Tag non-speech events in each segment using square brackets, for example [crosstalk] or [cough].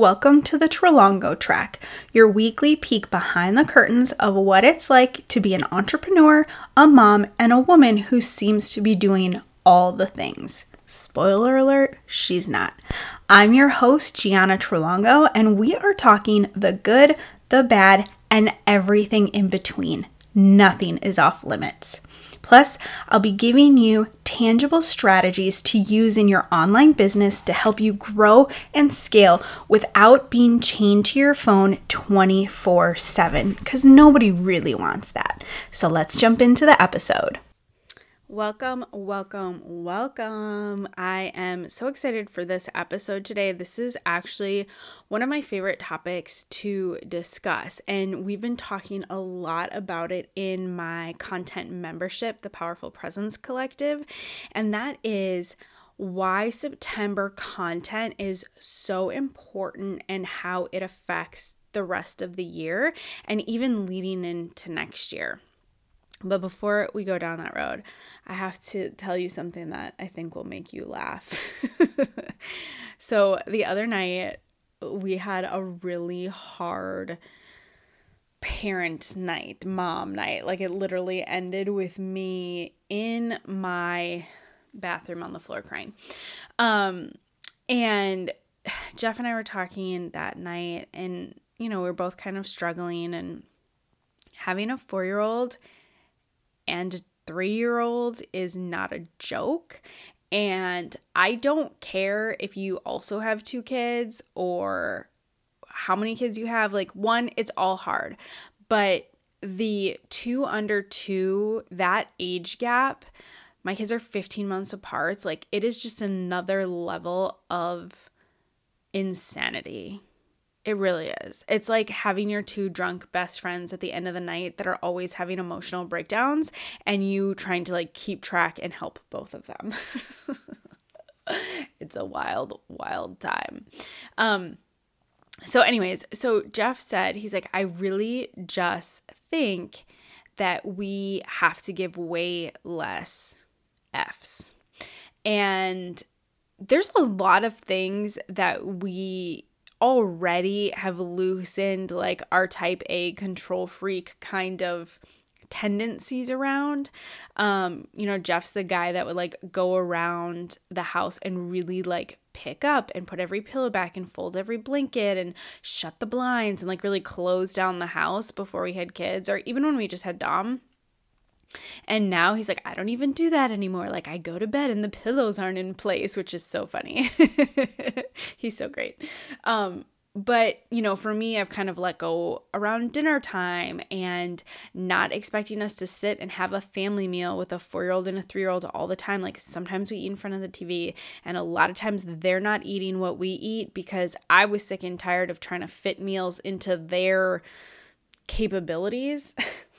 Welcome to the Trelongo Track, your weekly peek behind the curtains of what it's like to be an entrepreneur, a mom, and a woman who seems to be doing all the things. Spoiler alert, she's not. I'm your host, Gianna Trelongo, and we are talking the good, the bad, and everything in between. Nothing is off limits. Plus, I'll be giving you tangible strategies to use in your online business to help you grow and scale without being chained to your phone 24 7, because nobody really wants that. So let's jump into the episode. Welcome, welcome, welcome. I am so excited for this episode today. This is actually one of my favorite topics to discuss, and we've been talking a lot about it in my content membership, the Powerful Presence Collective, and that is why September content is so important and how it affects the rest of the year and even leading into next year. But before we go down that road, I have to tell you something that I think will make you laugh. [laughs] so, the other night, we had a really hard parent night, mom night. Like, it literally ended with me in my bathroom on the floor crying. Um, and Jeff and I were talking that night, and, you know, we are both kind of struggling and having a four year old and three year old is not a joke. And I don't care if you also have two kids or how many kids you have. Like, one, it's all hard. But the two under two, that age gap, my kids are 15 months apart. Like, it is just another level of insanity. It really is. It's like having your two drunk best friends at the end of the night that are always having emotional breakdowns and you trying to like keep track and help both of them. [laughs] it's a wild, wild time. Um so anyways, so Jeff said he's like I really just think that we have to give way less Fs. And there's a lot of things that we already have loosened like our type A control freak kind of tendencies around. Um, you know, Jeff's the guy that would like go around the house and really like pick up and put every pillow back and fold every blanket and shut the blinds and like really close down the house before we had kids or even when we just had Dom. And now he's like, I don't even do that anymore. Like, I go to bed and the pillows aren't in place, which is so funny. [laughs] he's so great. Um, but you know for me i've kind of let go around dinner time and not expecting us to sit and have a family meal with a four year old and a three year old all the time like sometimes we eat in front of the tv and a lot of times they're not eating what we eat because i was sick and tired of trying to fit meals into their capabilities [laughs]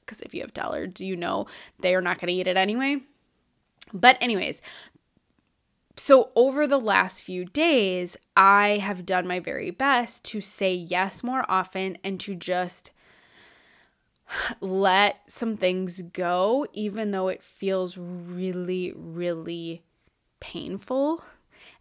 because if you have tallards, you know they are not going to eat it anyway. But, anyways, so over the last few days, I have done my very best to say yes more often and to just let some things go, even though it feels really, really painful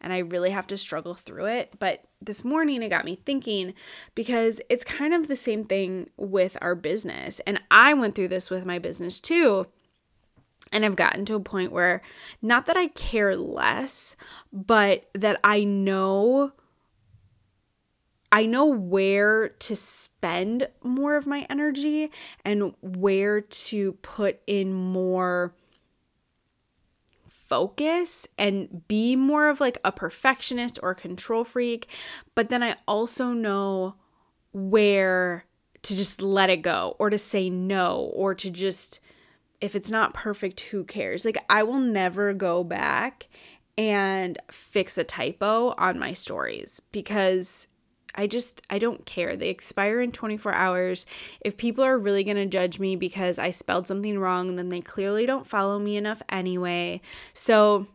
and I really have to struggle through it. But this morning it got me thinking because it's kind of the same thing with our business. And I went through this with my business too. And I've gotten to a point where not that I care less, but that I know I know where to spend more of my energy and where to put in more focus and be more of like a perfectionist or control freak. But then I also know where to just let it go or to say no or to just, if it's not perfect, who cares? Like, I will never go back and fix a typo on my stories because I just I don't care. They expire in 24 hours. If people are really going to judge me because I spelled something wrong, then they clearly don't follow me enough anyway. So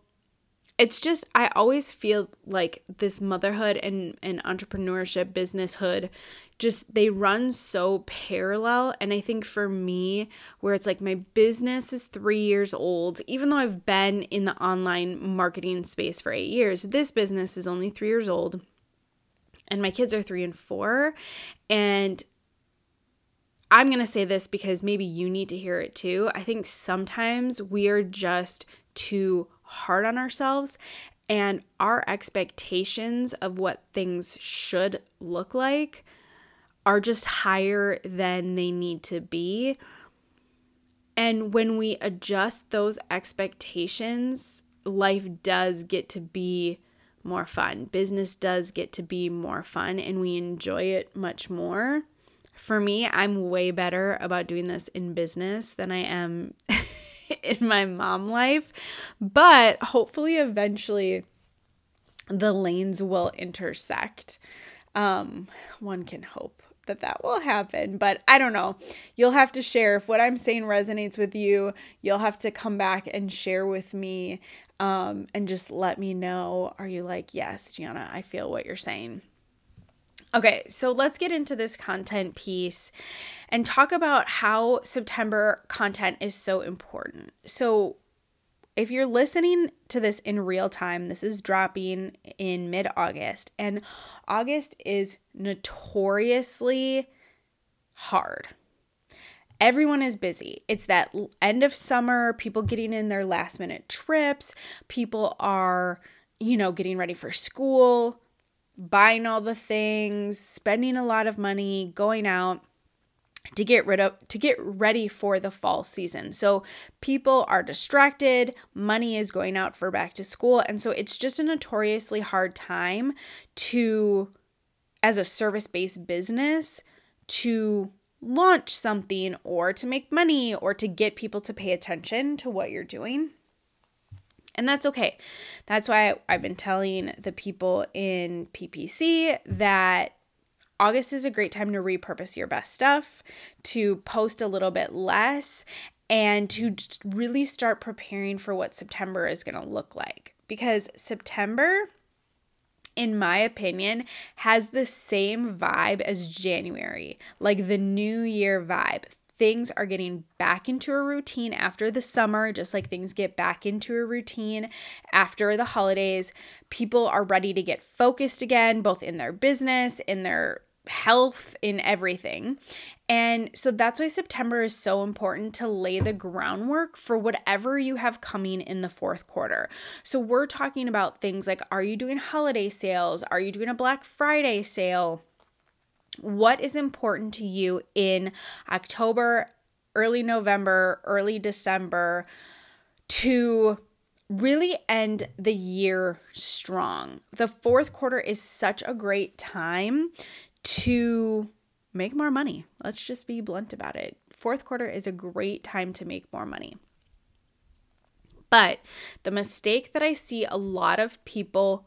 it's just I always feel like this motherhood and and entrepreneurship businesshood just they run so parallel and I think for me where it's like my business is 3 years old even though I've been in the online marketing space for 8 years this business is only 3 years old and my kids are three and four. And I'm going to say this because maybe you need to hear it too. I think sometimes we are just too hard on ourselves and our expectations of what things should look like are just higher than they need to be. And when we adjust those expectations, life does get to be more fun. Business does get to be more fun and we enjoy it much more. For me, I'm way better about doing this in business than I am [laughs] in my mom life, but hopefully eventually the lanes will intersect. Um, one can hope that that will happen, but I don't know. You'll have to share if what I'm saying resonates with you. You'll have to come back and share with me um, and just let me know. Are you like, yes, Gianna, I feel what you're saying? Okay, so let's get into this content piece and talk about how September content is so important. So, if you're listening to this in real time, this is dropping in mid August, and August is notoriously hard. Everyone is busy. It's that end of summer, people getting in their last minute trips, people are, you know, getting ready for school, buying all the things, spending a lot of money, going out to get rid of to get ready for the fall season. So people are distracted, money is going out for back to school, and so it's just a notoriously hard time to as a service-based business to launch something or to make money or to get people to pay attention to what you're doing. And that's okay. That's why I've been telling the people in PPC that August is a great time to repurpose your best stuff, to post a little bit less, and to really start preparing for what September is going to look like. Because September, in my opinion, has the same vibe as January, like the new year vibe things are getting back into a routine after the summer, just like things get back into a routine after the holidays. People are ready to get focused again, both in their business, in their health, in everything. And so that's why September is so important to lay the groundwork for whatever you have coming in the fourth quarter. So we're talking about things like are you doing holiday sales? Are you doing a Black Friday sale? what is important to you in October, early November, early December to really end the year strong. The fourth quarter is such a great time to make more money. Let's just be blunt about it. Fourth quarter is a great time to make more money. But the mistake that I see a lot of people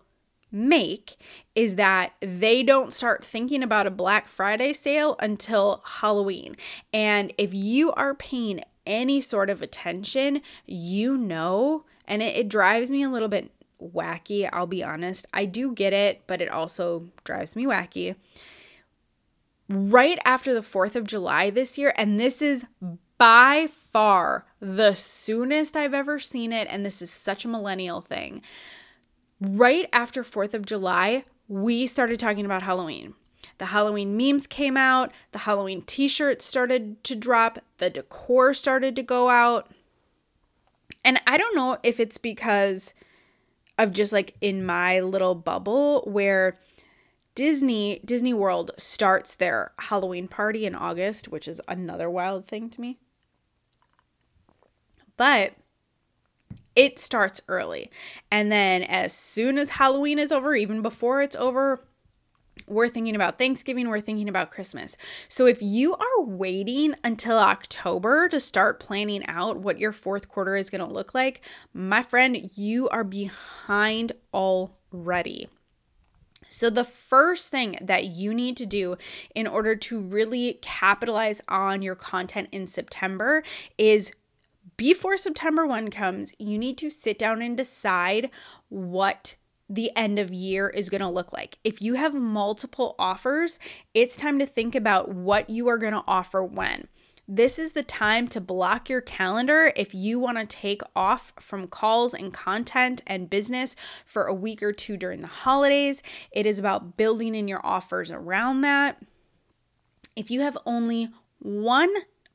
make is that they don't start thinking about a Black Friday sale until Halloween. And if you are paying any sort of attention, you know, and it, it drives me a little bit wacky, I'll be honest. I do get it, but it also drives me wacky. Right after the 4th of July this year, and this is by far the soonest I've ever seen it, and this is such a millennial thing right after 4th of July, we started talking about Halloween. The Halloween memes came out, the Halloween t shirts started to drop, the decor started to go out. And I don't know if it's because of just like in my little bubble where Disney Disney World starts their Halloween party in August, which is another wild thing to me. But it starts early. And then as soon as Halloween is over, even before it's over, we're thinking about Thanksgiving, we're thinking about Christmas. So if you are waiting until October to start planning out what your fourth quarter is going to look like, my friend, you are behind already. So, the first thing that you need to do in order to really capitalize on your content in September is before September 1 comes, you need to sit down and decide what the end of year is going to look like. If you have multiple offers, it's time to think about what you are going to offer when. This is the time to block your calendar if you want to take off from calls and content and business for a week or two during the holidays. It is about building in your offers around that. If you have only one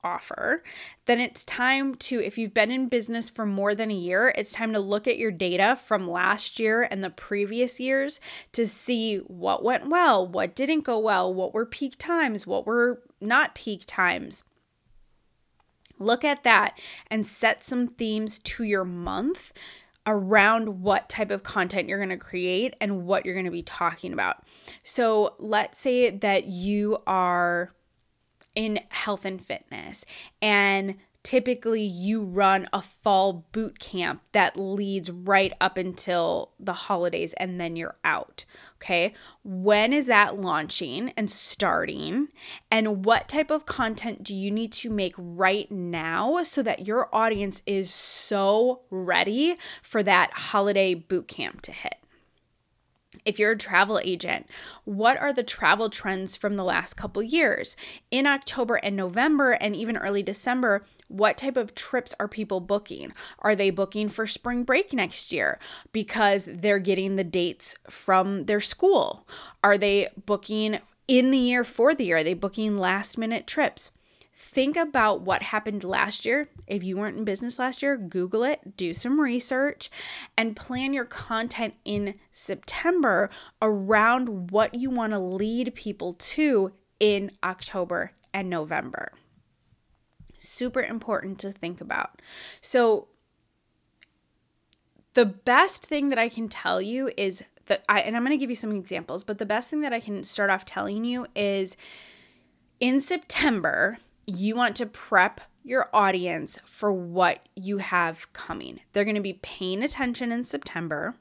offer, then it's time to, if you've been in business for more than a year, it's time to look at your data from last year and the previous years to see what went well, what didn't go well, what were peak times, what were not peak times. Look at that and set some themes to your month around what type of content you're going to create and what you're going to be talking about. So, let's say that you are in health and fitness and typically you run a fall boot camp that leads right up until the holidays and then you're out. Okay. When is that launching and starting? And what type of content do you need to make right now so that your audience is so ready for that holiday boot camp to hit? If you're a travel agent, what are the travel trends from the last couple years? In October and November and even early December, what type of trips are people booking? Are they booking for spring break next year because they're getting the dates from their school? Are they booking in the year for the year? Are they booking last minute trips? Think about what happened last year. If you weren't in business last year, Google it, do some research, and plan your content in September around what you want to lead people to in October and November. Super important to think about. So, the best thing that I can tell you is that I, and I'm going to give you some examples, but the best thing that I can start off telling you is in September, you want to prep your audience for what you have coming. They're going to be paying attention in September.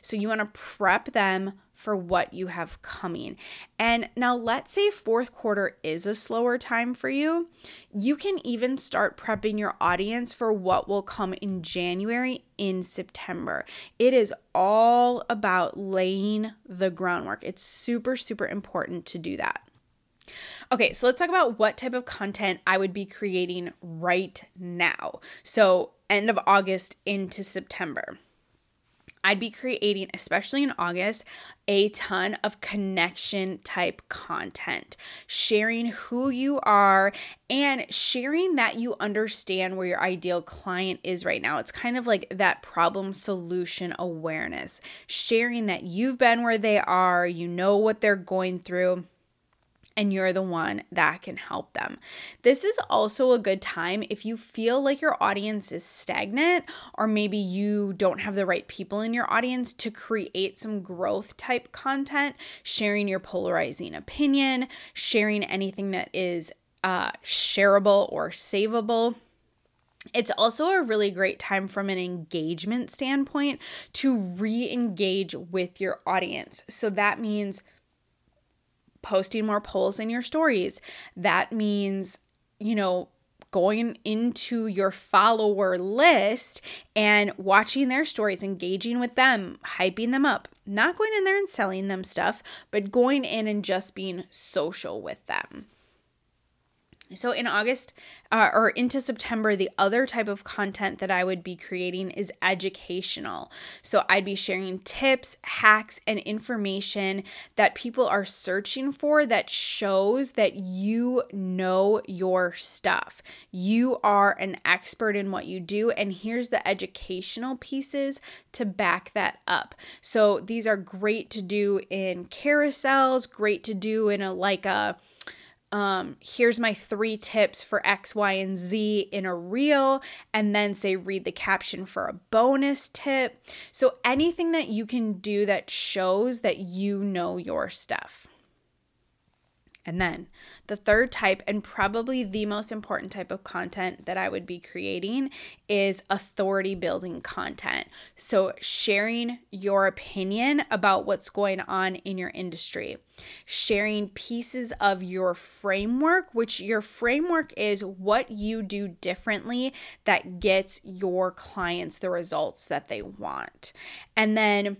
So you want to prep them for what you have coming. And now, let's say fourth quarter is a slower time for you. You can even start prepping your audience for what will come in January, in September. It is all about laying the groundwork. It's super, super important to do that. Okay, so let's talk about what type of content I would be creating right now. So, end of August into September. I'd be creating, especially in August, a ton of connection type content, sharing who you are and sharing that you understand where your ideal client is right now. It's kind of like that problem solution awareness, sharing that you've been where they are, you know what they're going through and you're the one that can help them. This is also a good time if you feel like your audience is stagnant or maybe you don't have the right people in your audience to create some growth type content, sharing your polarizing opinion, sharing anything that is uh, shareable or savable. It's also a really great time from an engagement standpoint to re engage with your audience. So that means posting more polls in your stories. That means, you know, going into your follower list and watching their stories, engaging with them, hyping them up. Not going in there and selling them stuff, but going in and just being social with them. So, in August uh, or into September, the other type of content that I would be creating is educational. So, I'd be sharing tips, hacks, and information that people are searching for that shows that you know your stuff. You are an expert in what you do, and here's the educational pieces to back that up. So, these are great to do in carousels, great to do in a like a um, here's my three tips for X, Y, and Z in a reel, and then say read the caption for a bonus tip. So anything that you can do that shows that you know your stuff. And then the third type, and probably the most important type of content that I would be creating, is authority building content. So, sharing your opinion about what's going on in your industry, sharing pieces of your framework, which your framework is what you do differently that gets your clients the results that they want. And then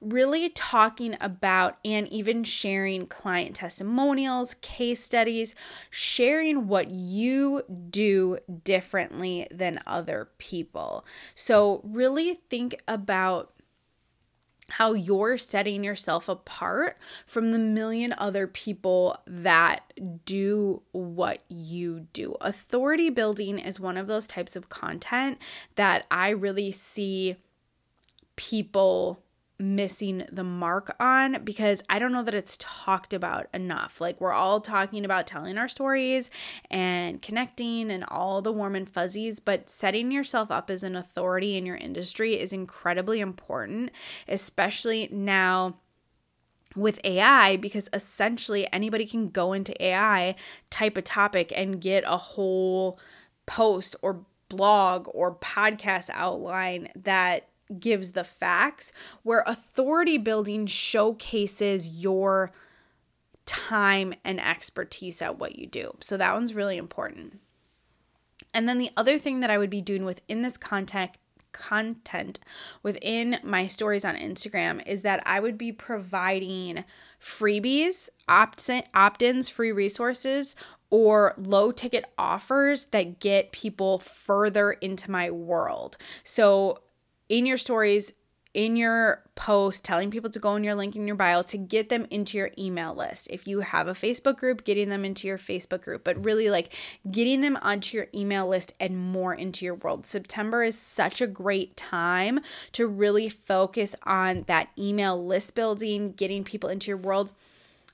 really talking about and even sharing client testimonials, case studies, sharing what you do differently than other people. So, really think about how you're setting yourself apart from the million other people that do what you do. Authority building is one of those types of content that I really see people missing the mark on because I don't know that it's talked about enough. Like, we're all talking about telling our stories and connecting and all the warm and fuzzies, but setting yourself up as an authority in your industry is incredibly important, especially now with AI because essentially anybody can go into AI, type a topic, and get a whole post or blog or podcast outline that gives the facts, where authority building showcases your time and expertise at what you do. So that one's really important. And then the other thing that I would be doing within this content content within my stories on Instagram is that I would be providing freebies, opt-ins, free resources or low ticket offers that get people further into my world. So in your stories, in your post, telling people to go in your link in your bio to get them into your email list. If you have a Facebook group, getting them into your Facebook group, but really like getting them onto your email list and more into your world. September is such a great time to really focus on that email list building, getting people into your world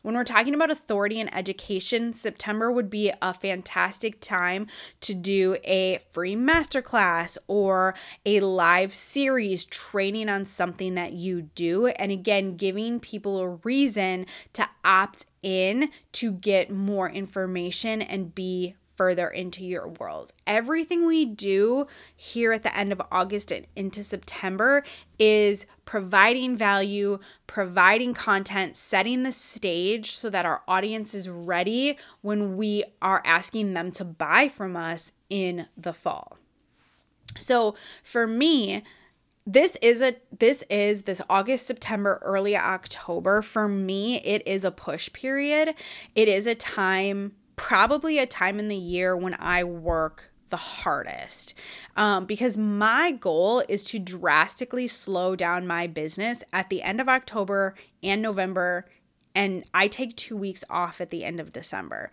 when we're talking about authority and education, September would be a fantastic time to do a free masterclass or a live series training on something that you do. And again, giving people a reason to opt in to get more information and be further into your world. Everything we do here at the end of August and into September is providing value, providing content, setting the stage so that our audience is ready when we are asking them to buy from us in the fall. So for me, this is a this is this August, September, early October for me it is a push period. It is a time probably a time in the year when I work the hardest um, because my goal is to drastically slow down my business at the end of October and November, and I take two weeks off at the end of December.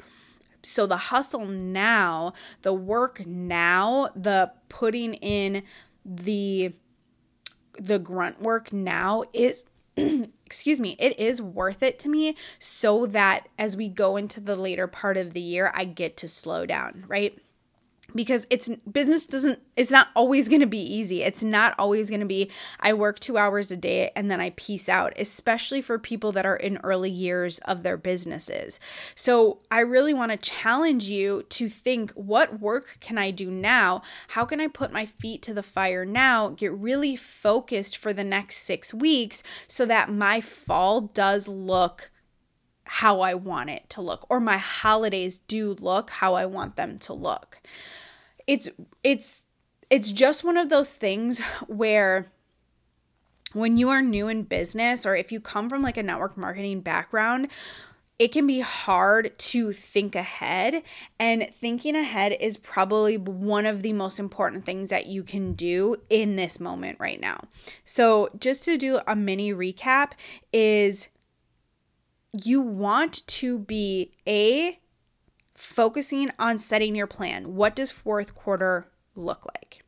So the hustle now, the work now, the putting in the the grunt work now is [clears throat] excuse me, it is worth it to me so that as we go into the later part of the year, I get to slow down, right? Because it's business doesn't it's not always going to be easy. It's not always going to be i work 2 hours a day and then i peace out especially for people that are in early years of their businesses. So i really want to challenge you to think what work can i do now? How can i put my feet to the fire now? Get really focused for the next 6 weeks so that my fall does look how I want it to look or my holidays do look how I want them to look. It's it's it's just one of those things where when you are new in business or if you come from like a network marketing background, it can be hard to think ahead. And thinking ahead is probably one of the most important things that you can do in this moment right now. So, just to do a mini recap, is you want to be a focusing on setting your plan. What does fourth quarter look like?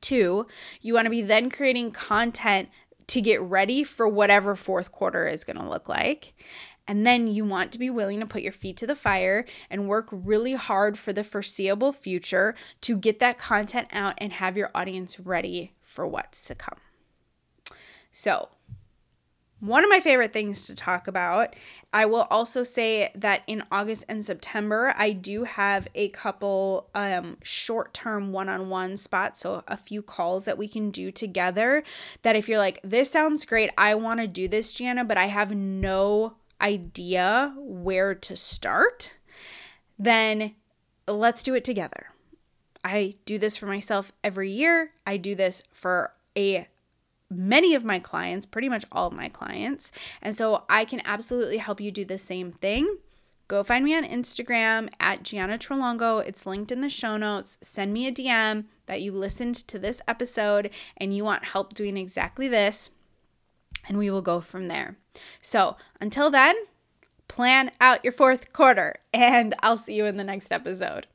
Two, you want to be then creating content to get ready for whatever fourth quarter is going to look like. And then you want to be willing to put your feet to the fire and work really hard for the foreseeable future to get that content out and have your audience ready for what's to come. So, one of my favorite things to talk about. I will also say that in August and September, I do have a couple um, short term one on one spots. So, a few calls that we can do together. That if you're like, this sounds great, I want to do this, Gianna, but I have no idea where to start, then let's do it together. I do this for myself every year. I do this for a many of my clients, pretty much all of my clients. And so I can absolutely help you do the same thing. Go find me on Instagram at Gianna Trelongo. It's linked in the show notes. Send me a DM that you listened to this episode and you want help doing exactly this, and we will go from there. So until then, plan out your fourth quarter, and I'll see you in the next episode.